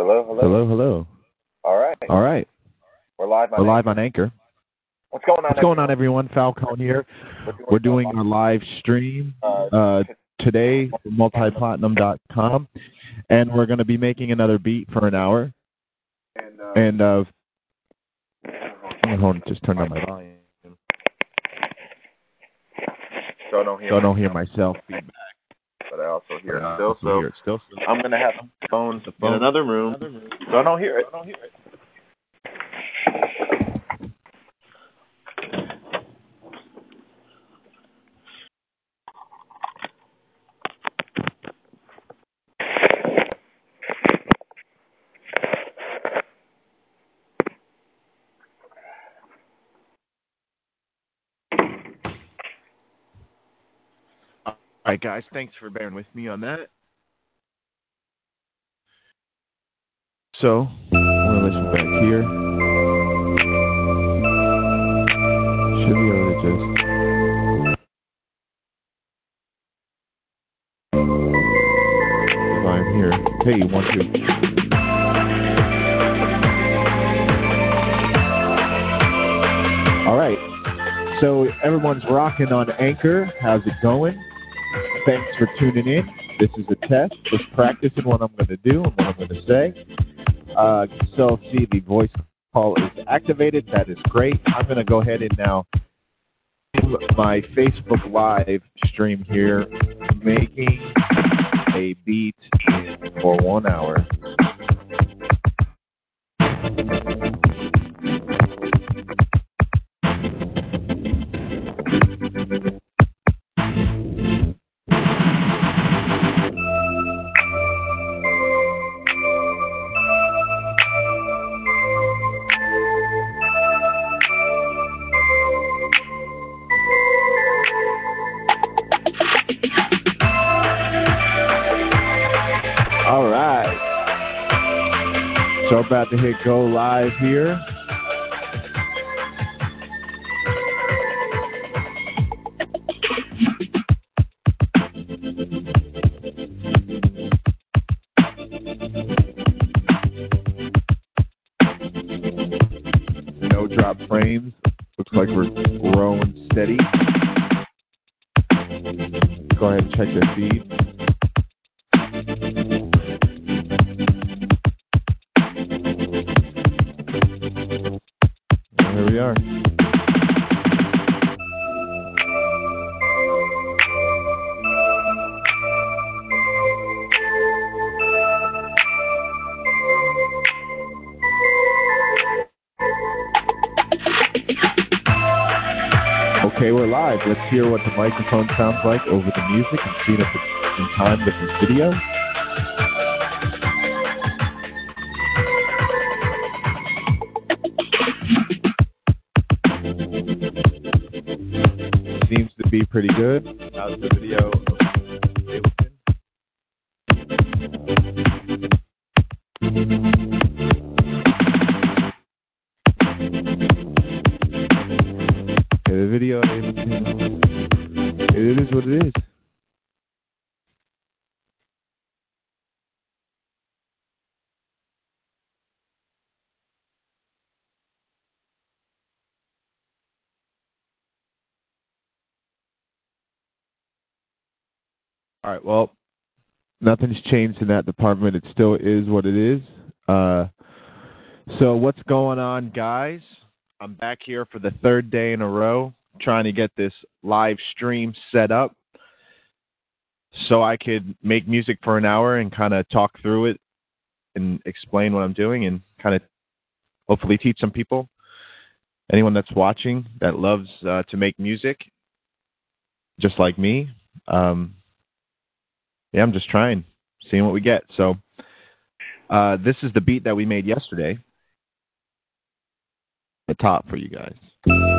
Hello, hello. Hello, hello. All right. All right. We're live on We're live on Anchor. What's going on? What's going on, everyone? Falcone here. We're doing our live stream uh, today, multiplatinum.com, and we're going to be making another beat for an hour. And, uh, And uh, hold on, just turn down my volume so I don't hear, so I don't hear myself feedback. But I also hear it still. I So hear it still. I'm gonna have the phone in another room, so I don't hear it. All right, guys. Thanks for bearing with me on that. So, I'm going to listen back here. Should be able to just. If I'm here. Hey, one, two. All right. So, everyone's rocking on Anchor. How's it going? Thanks for tuning in. This is a test. Just practicing what I'm going to do and what I'm going to say. Uh, so, see, the voice call is activated. That is great. I'm going to go ahead and now my Facebook Live stream here, making a beat for one hour. To hit go live here. Okay, we're live. Let's hear what the microphone sounds like over the music and see if it's in time with the video. Seems to be pretty good. How's the video? Nothing's changed in that department. It still is what it is. Uh, so what's going on, guys? I'm back here for the third day in a row trying to get this live stream set up so I could make music for an hour and kind of talk through it and explain what I'm doing and kind of hopefully teach some people. Anyone that's watching that loves uh, to make music, just like me, um, yeah, I'm just trying, seeing what we get. So uh, this is the beat that we made yesterday. The top for you guys.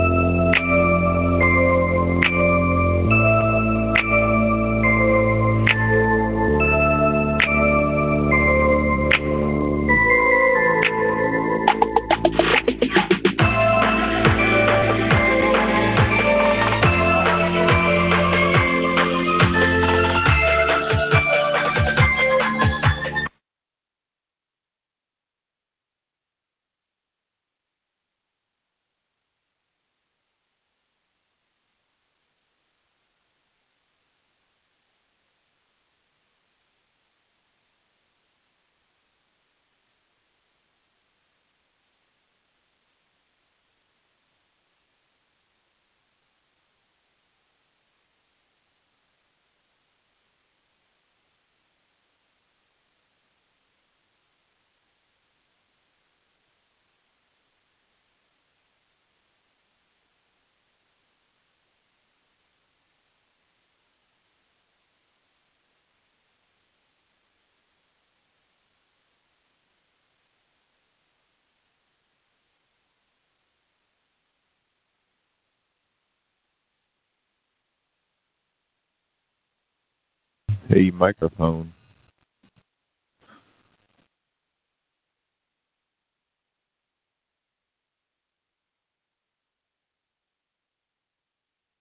Hey, microphone.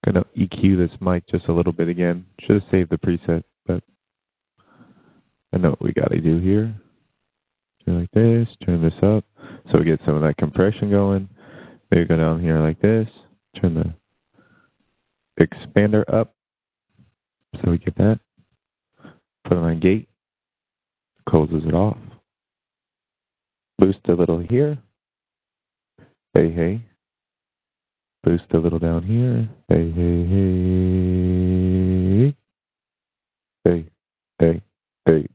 Gonna EQ this mic just a little bit again. Should have saved the preset, but I know what we gotta do here. Do like this, turn this up, so we get some of that compression going. Maybe go down here like this, turn the expander up, so we get that. Put on gate, closes it off. Boost a little here. Hey, hey. Boost a little down here. Hey, hey, hey. Hey, hey, hey.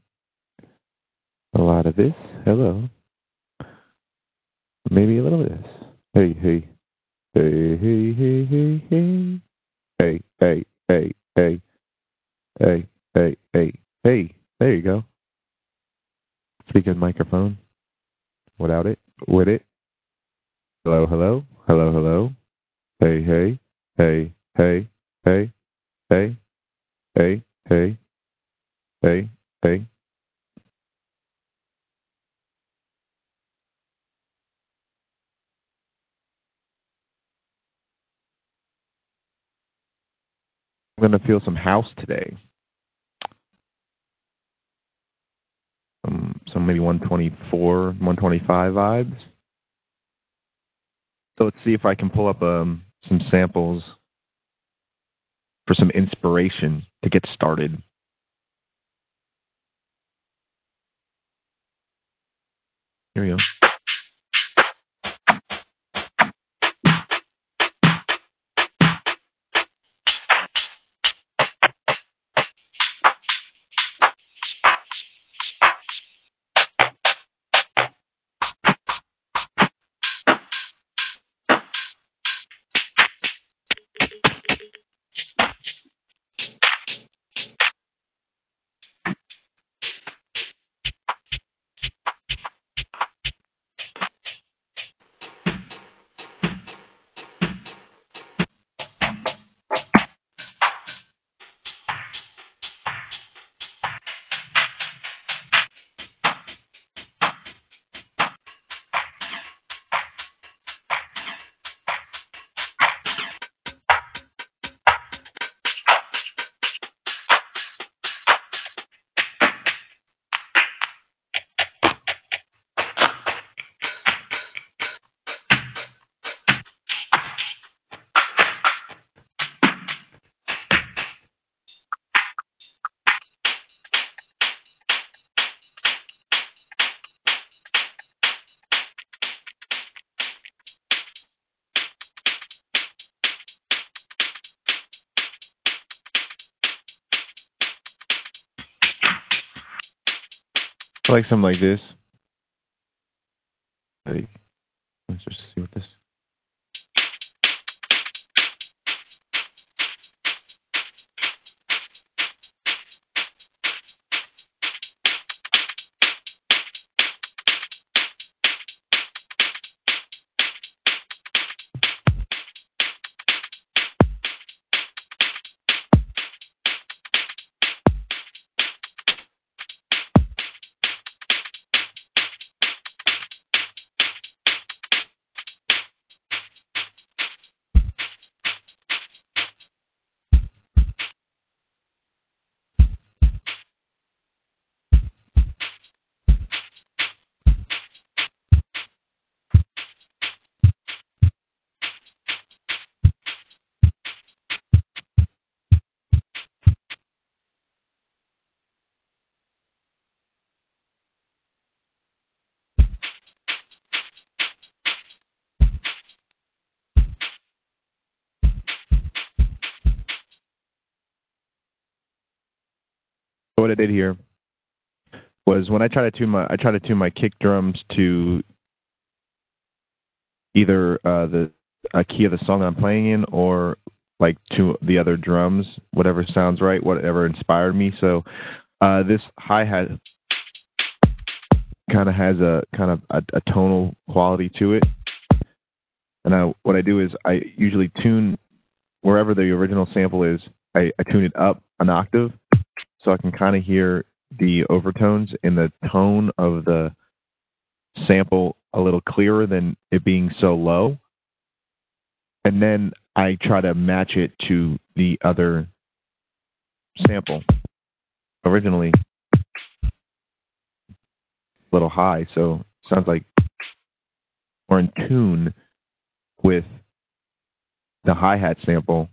A lot of this. Hello. Maybe a little of this. Hey, hey. Hey, hey, hey, hey, hey. Hey, hey, hey, hey. Hey, hey, hey, hey. There you go. Speaking microphone. Without it. With it. Hello, hello. Hello, hello. Hey, hey, hey, hey, hey, hey, hey, hey, hey, hey. I'm gonna feel some house today. Um, some maybe 124, 125 vibes. So let's see if I can pull up um, some samples for some inspiration to get started. Here we go. Like something like this. Like, what I did here was when I try to tune my I try to tune my kick drums to either uh, the a key of the song I'm playing in or like to the other drums, whatever sounds right, whatever inspired me. So uh, this hi hat kind of has a kind of a, a tonal quality to it. And I, what I do is I usually tune wherever the original sample is. I, I tune it up an octave so I can kind of hear the overtones in the tone of the sample a little clearer than it being so low. And then I try to match it to the other sample. Originally, a little high, so sounds like we're in tune with the hi hat sample.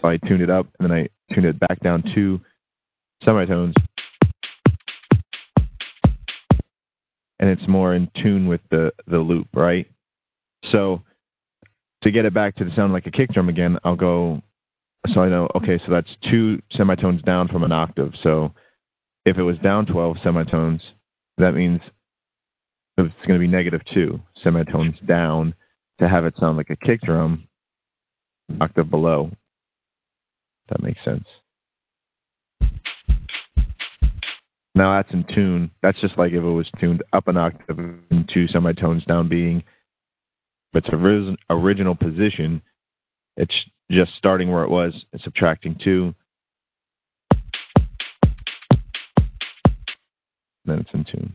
So I tuned it up and then I tuned it back down to semitones. And it's more in tune with the, the loop, right? So to get it back to the sound like a kick drum again, I'll go so I know okay, so that's two semitones down from an octave. So if it was down twelve semitones, that means it's going to be negative two semitones down to have it sound like a kick drum octave below. That makes sense. Now that's in tune. That's just like if it was tuned up an octave and two semitones down being But its original position. It's just starting where it was and subtracting two. Then it's in tune.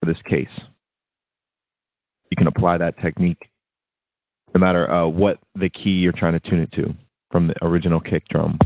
For this case, you can apply that technique no matter uh, what the key you're trying to tune it to from the original kick drum.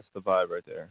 that's the vibe right there.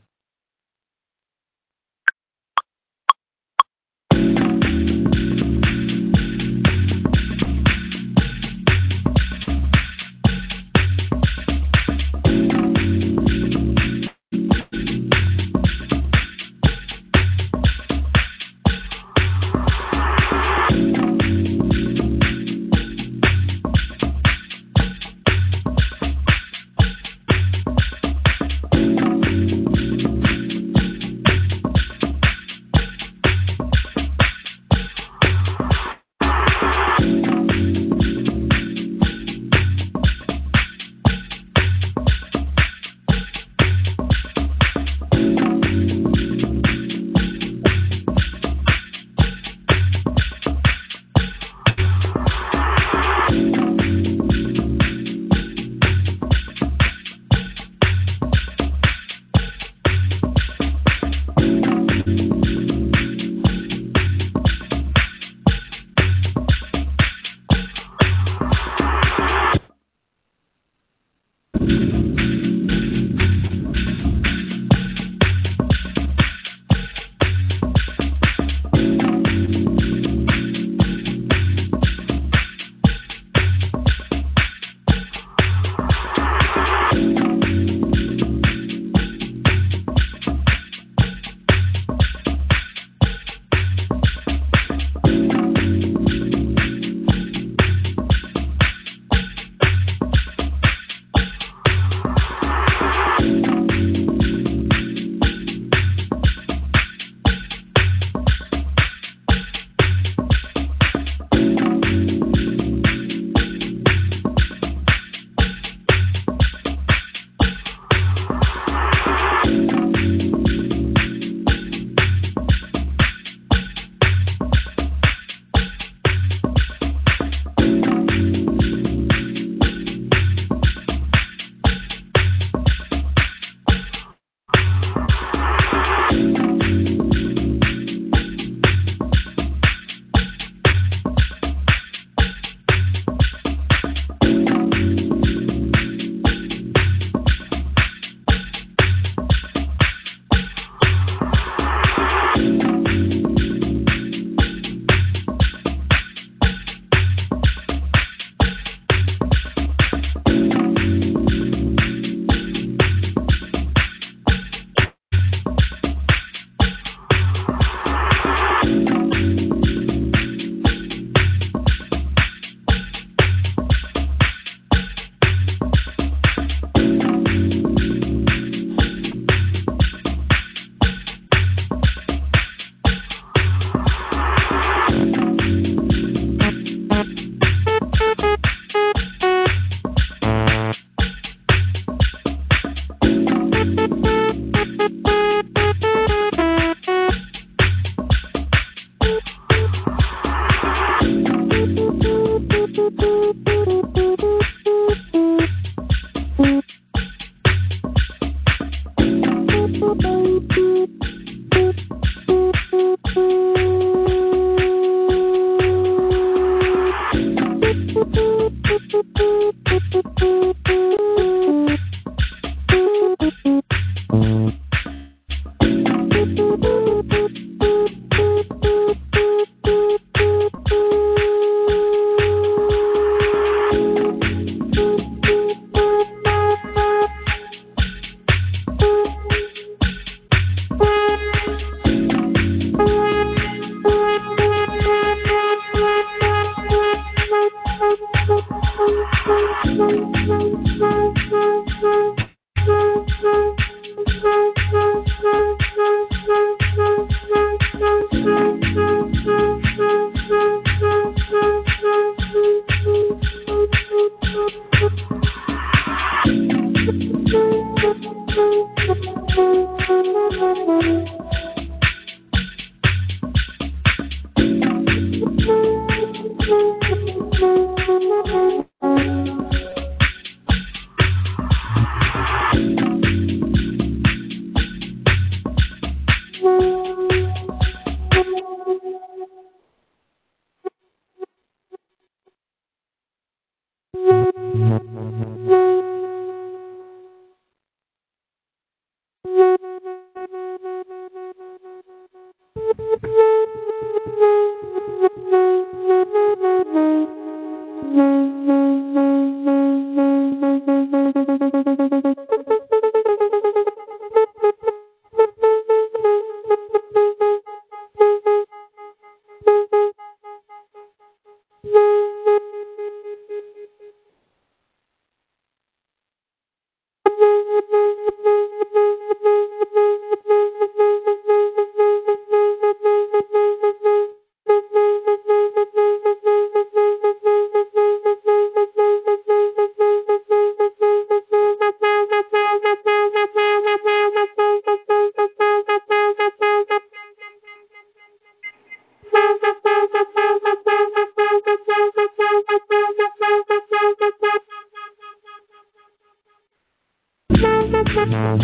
All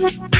Thank you.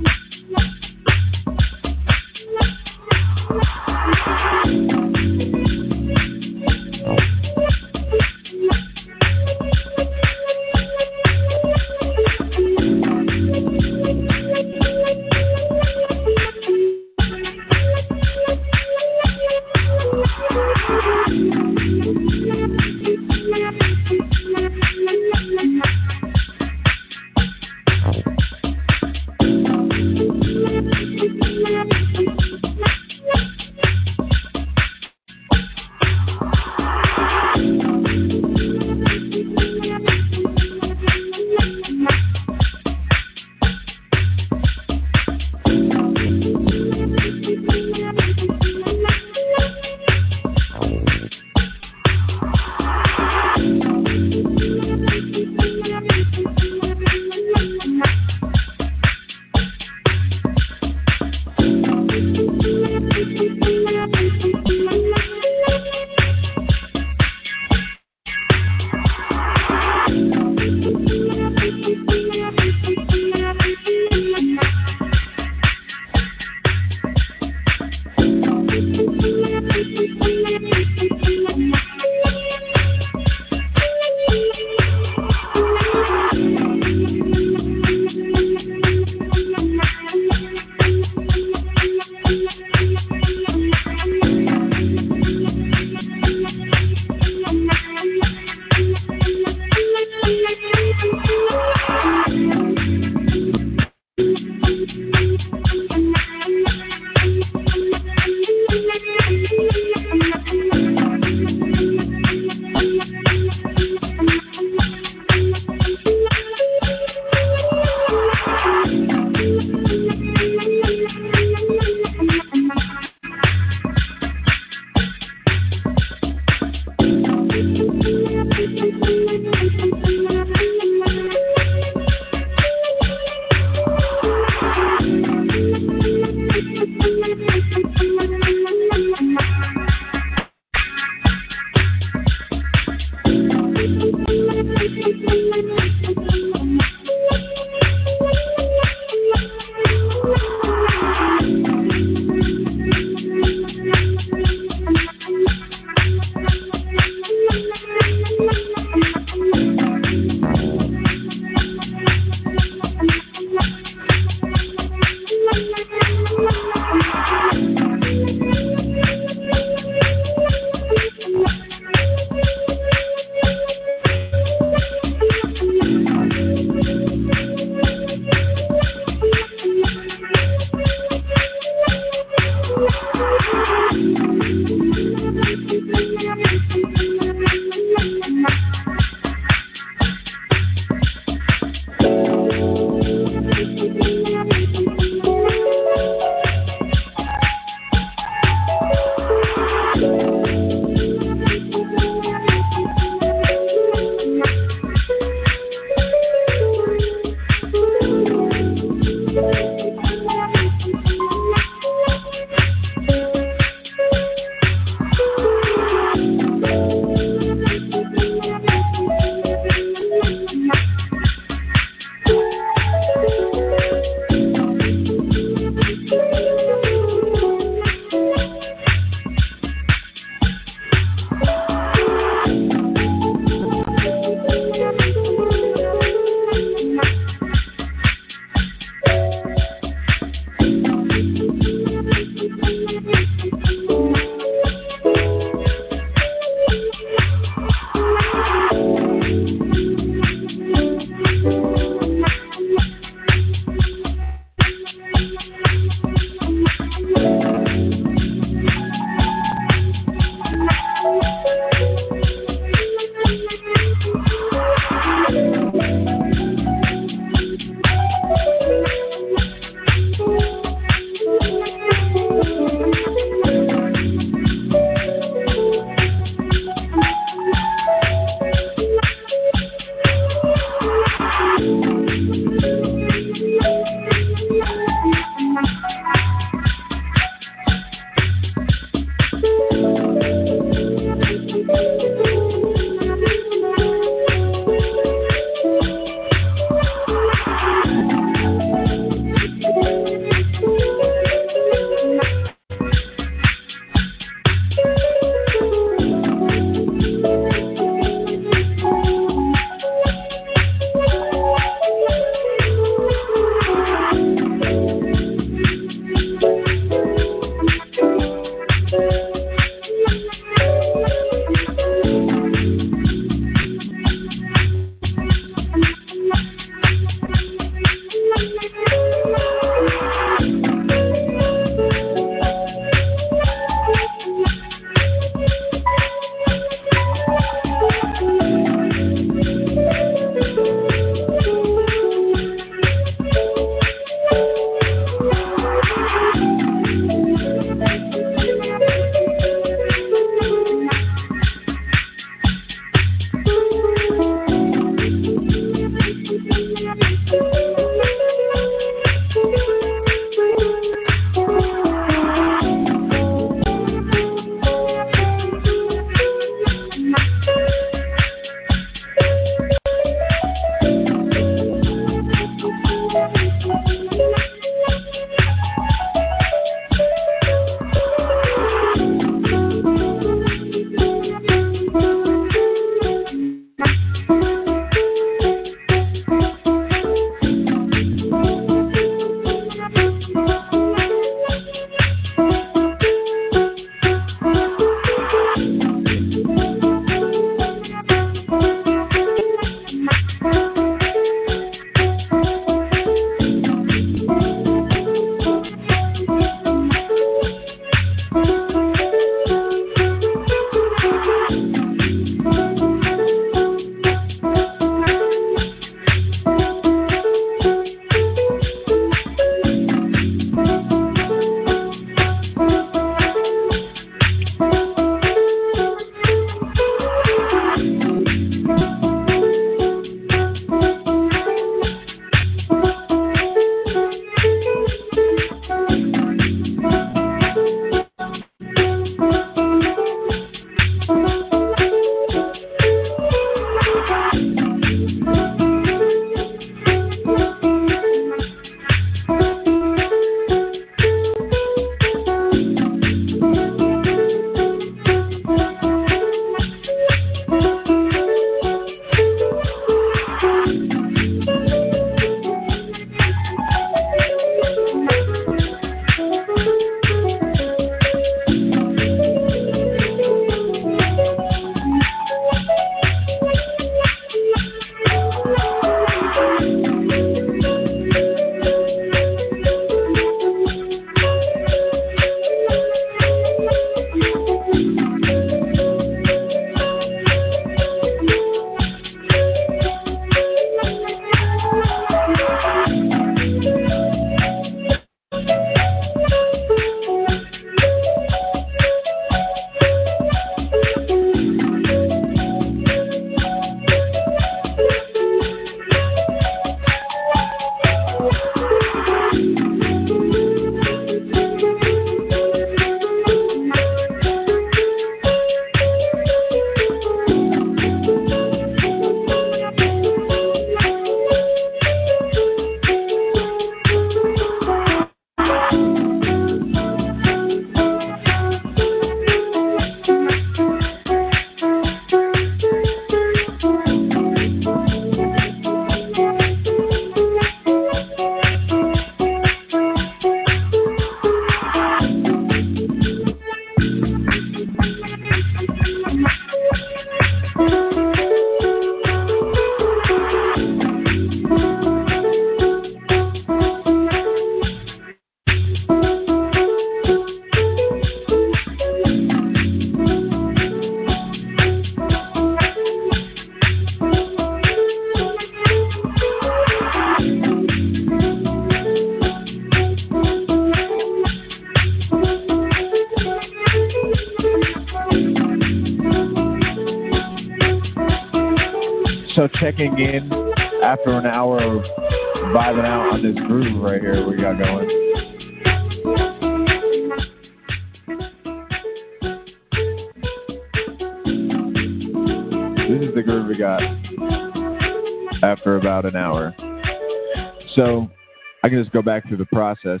Go back through the process.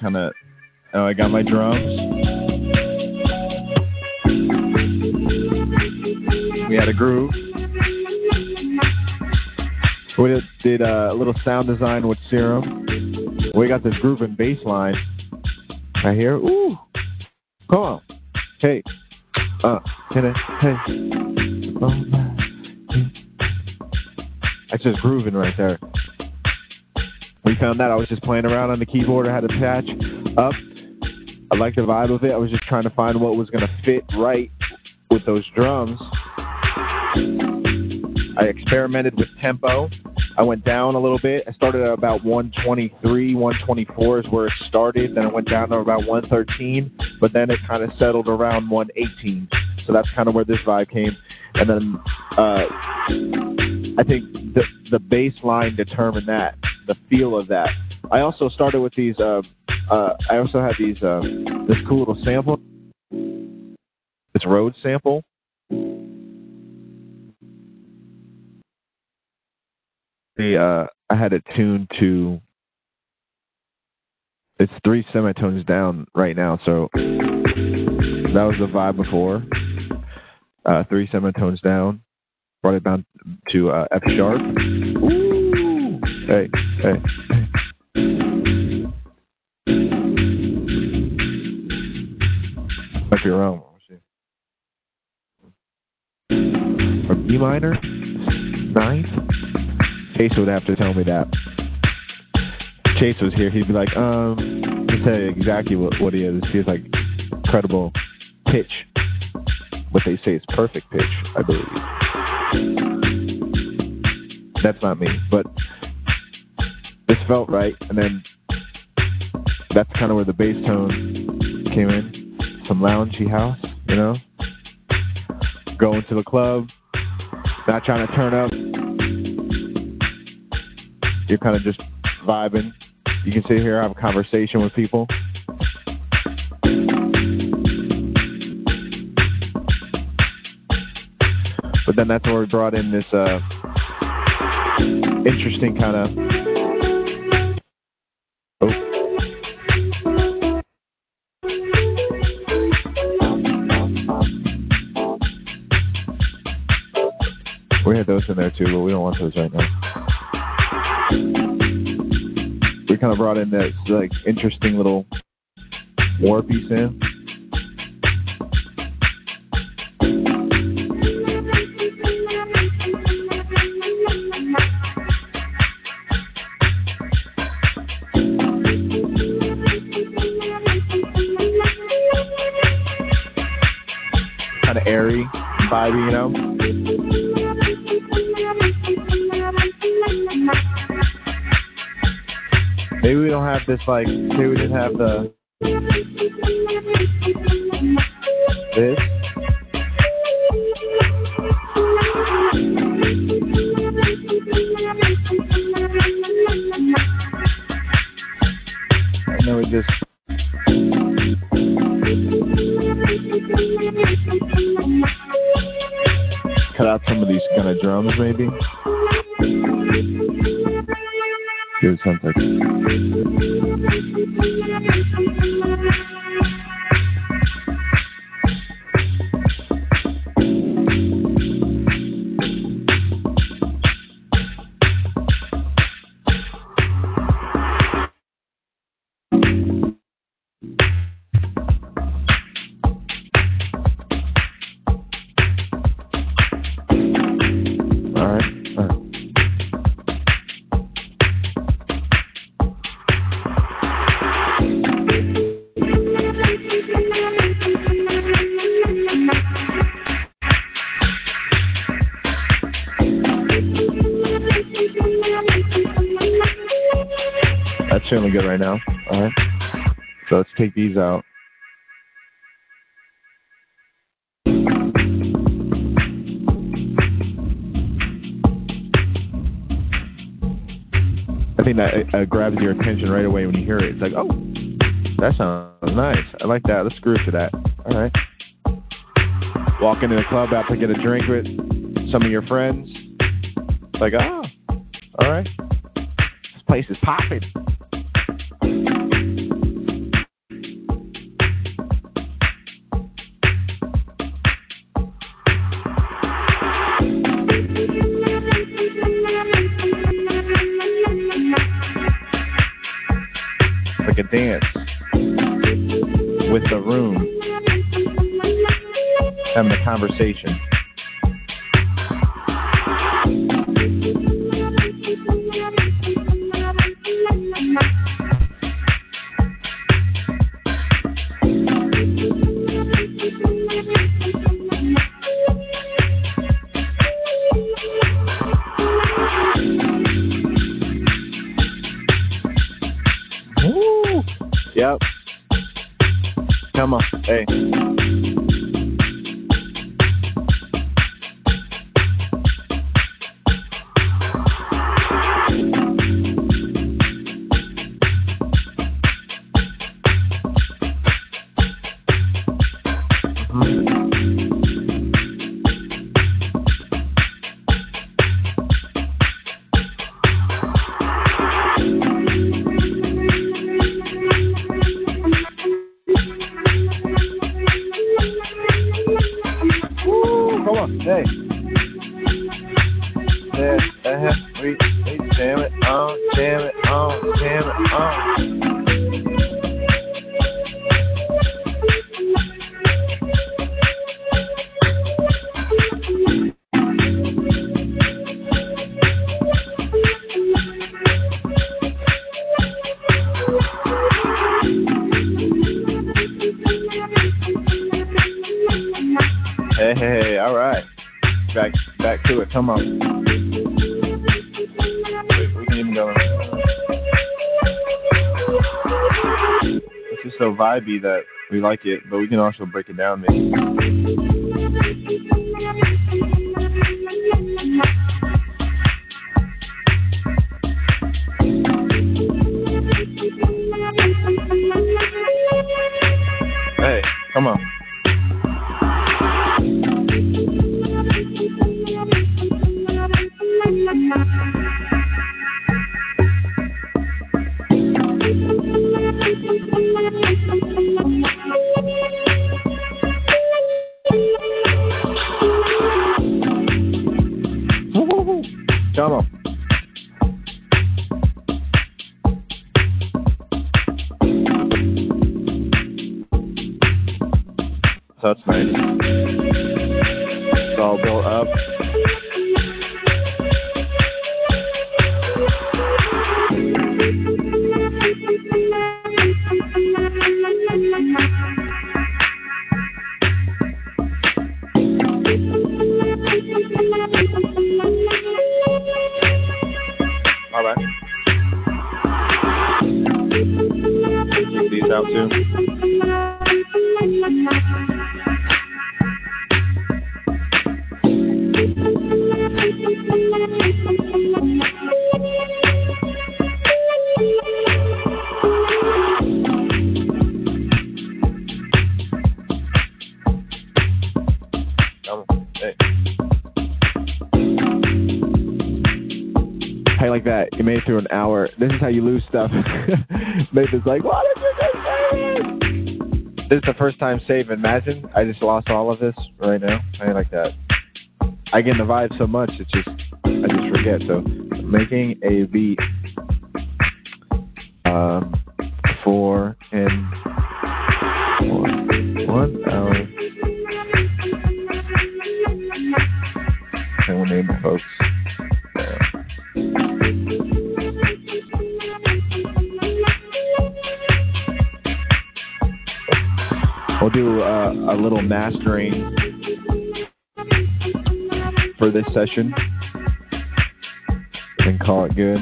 Kind of, oh, I got my drums. We had a groove. We did, did uh, a little sound design with Serum. We got this groove and bass line right here. Ooh, come on, hey, uh, can I, hey, oh that's just grooving right there. We found that I was just playing around on the keyboard. I had a patch up. I liked the vibe of it. I was just trying to find what was going to fit right with those drums. I experimented with tempo. I went down a little bit. I started at about 123, 124 is where it started. Then I went down to about 113, but then it kind of settled around 118. So that's kind of where this vibe came. And then uh, I think the the bass line determined that, the feel of that. I also started with these. Uh, uh, I also had these uh, this cool little sample, this Rhodes sample. The uh, I had it tuned to. It's three semitones down right now, so that was the vibe before. Uh, three semitones down, brought it down to uh, F sharp. Ooh, hey, hey. Might be wrong. Or B minor, ninth. Chase would have to tell me that. Chase was here, he'd be like, um, to tell you exactly what, what he is. He has like incredible pitch. What they say is perfect pitch, I believe. That's not me, but this felt right, and then that's kind of where the bass tone came in. Some loungy house, you know? Going to the club, not trying to turn up. You're kind of just vibing. You can sit here, have a conversation with people. Then that's where we brought in this uh, interesting kind of. Oh. We had those in there too, but we don't want those right now. We kind of brought in this like interesting little war piece Kind vibey, you know. Maybe we don't have this like. Maybe we didn't have the that uh, grabs your attention right away when you hear it. It's like, oh, that sounds nice. I like that. Let's groove to that. All right. Walk into the club out get a drink with some of your friends. It's like, oh, all right. This place is popping. Conversation. Down maybe. That's nice. It's all built up. Nathan's like, what just say? This is the first time save. Imagine I just lost all of this right now. How you like that? I get the vibe so much, it's just I just forget. So making a beat um, mastering for this session and call it good.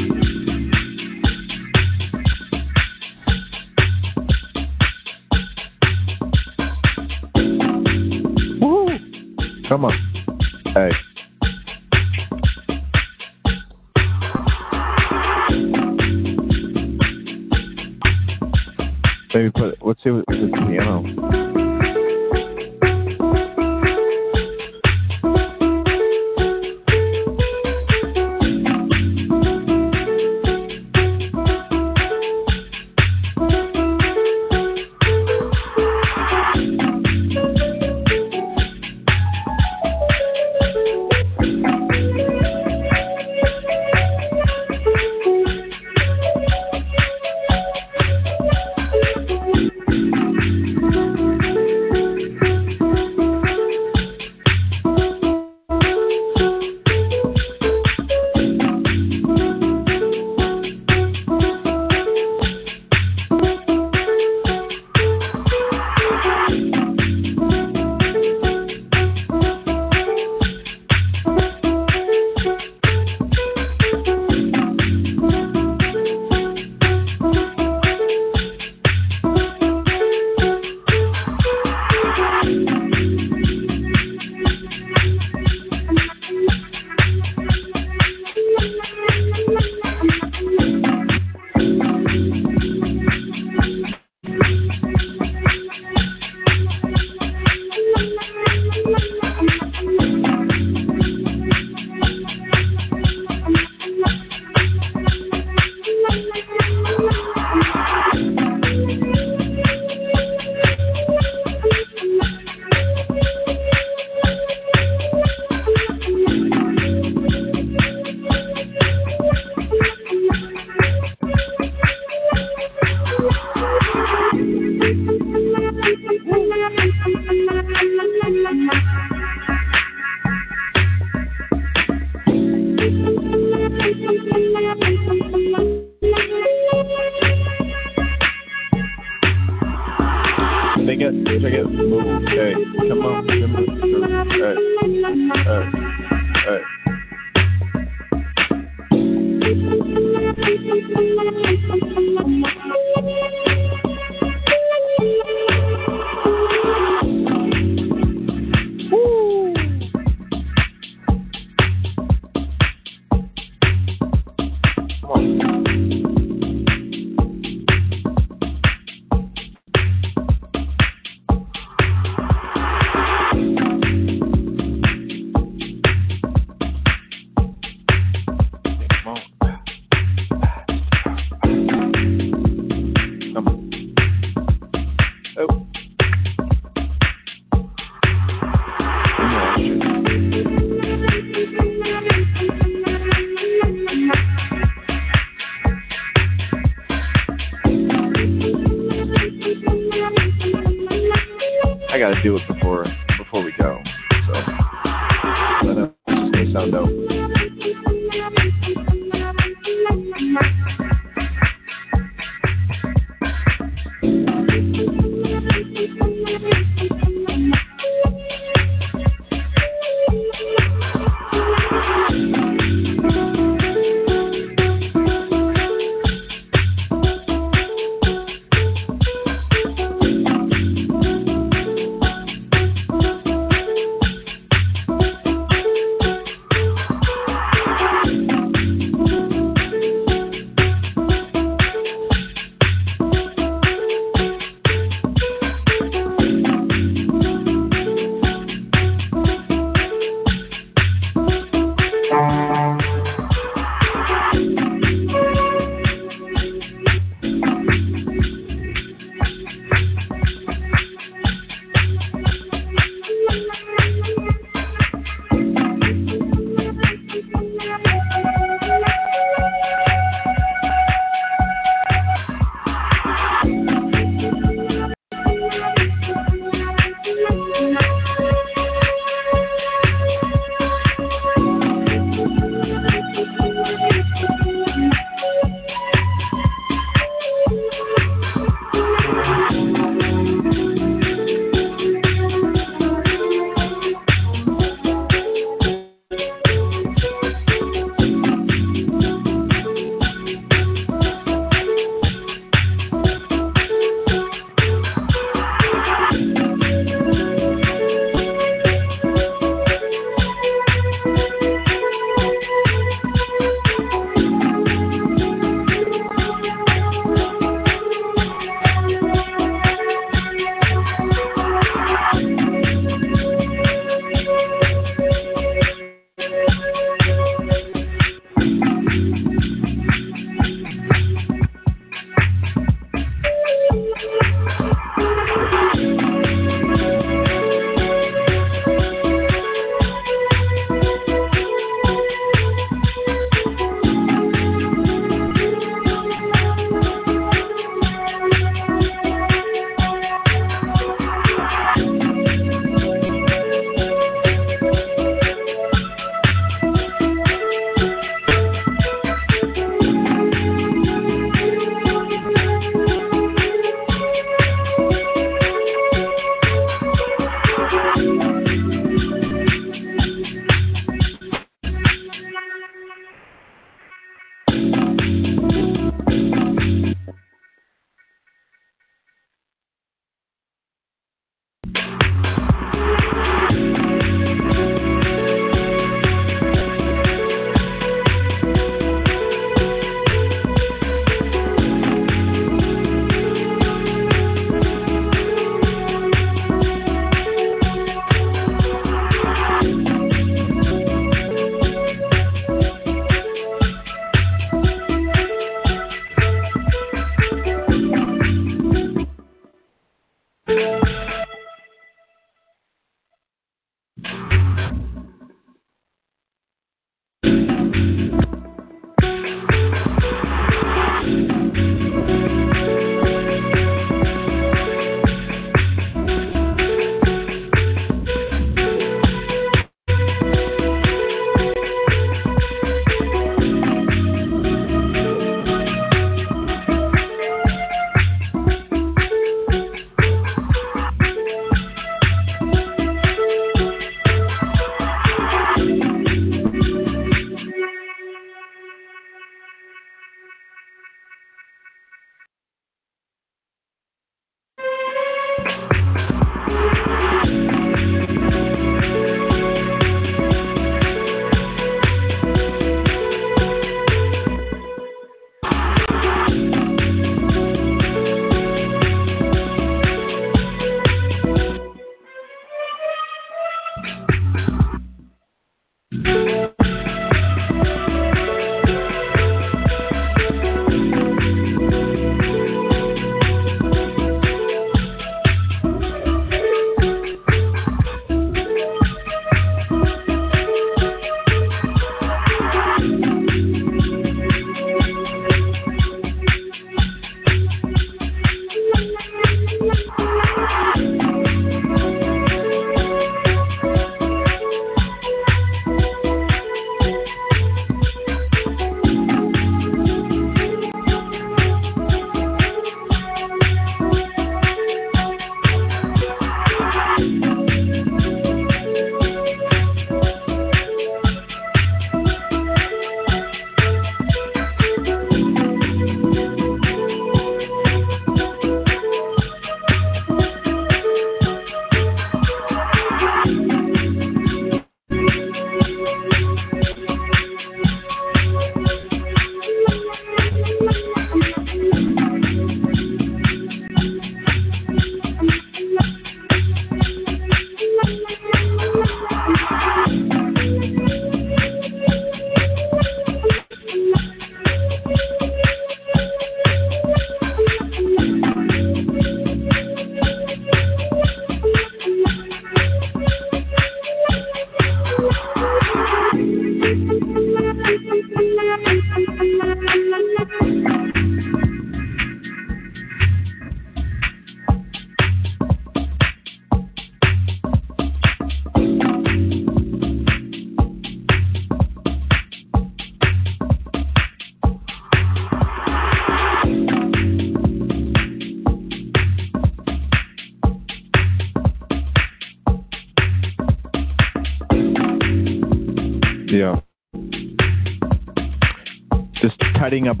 Just tidying up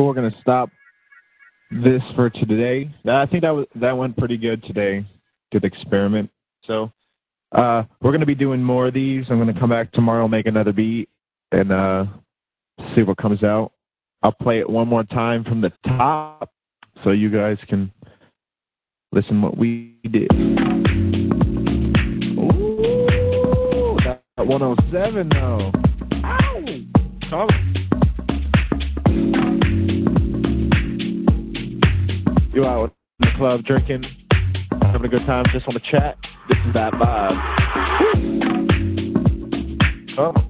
Cool. We're gonna stop this for today. I think that was that went pretty good today. Good experiment. So uh, we're gonna be doing more of these. I'm gonna come back tomorrow, make another beat, and uh, see what comes out. I'll play it one more time from the top, so you guys can listen what we did. Ooh, that 107 though. Ow! Come. You out in the club drinking, having a good time, just want to chat. This is that vibe. On. Oh.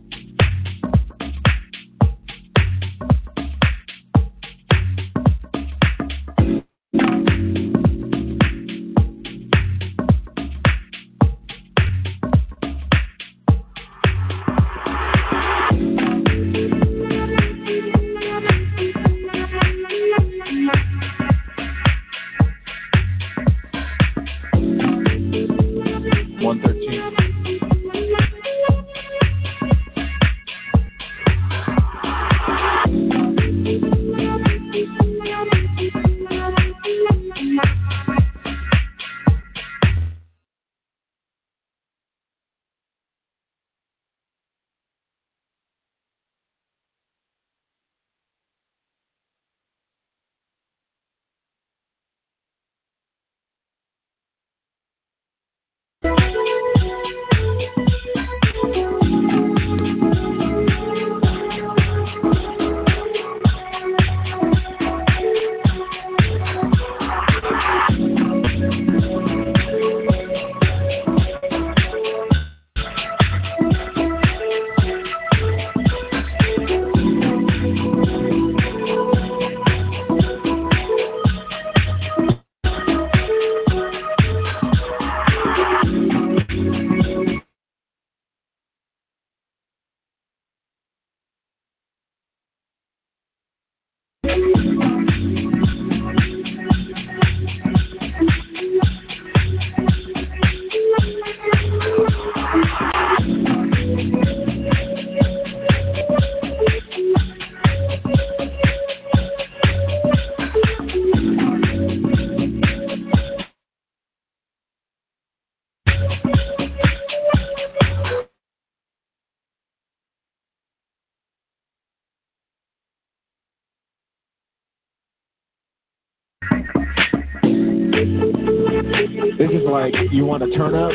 Like you want to turn up,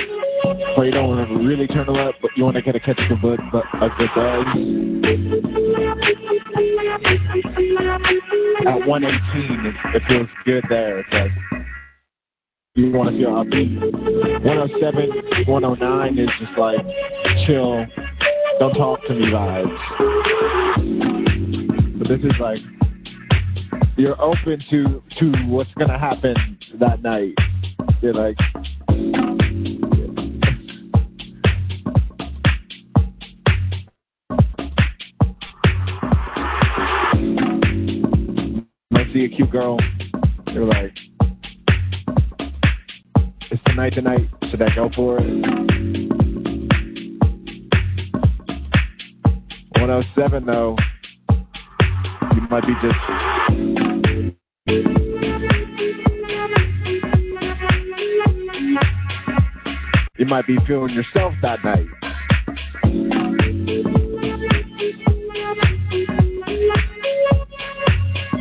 but you don't want to really turn it up, but you want to get a catch the good, but a good buzz. At 118, it, feels good there. It's you want to feel upbeat. 107, 109 is just like chill, don't talk to me vibes. But this is like you're open to to what's gonna happen that night. You're like might see a cute girl. You're like, it's tonight tonight. Should I go for it? 107 though. You might be just you might be feeling yourself that night.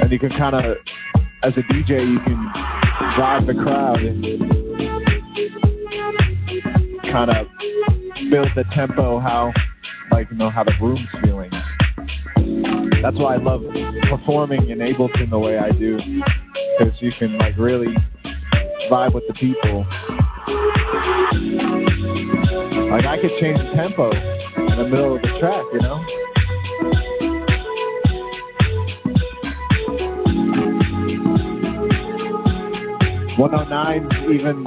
And you can kind of, as a DJ, you can drive the crowd and kind of build the tempo how, like, you know, how the room's feeling. That's why I love performing in Ableton the way I do, because you can, like, really vibe with the people. Like I could change the tempo in the middle of the track, you know? One oh nine even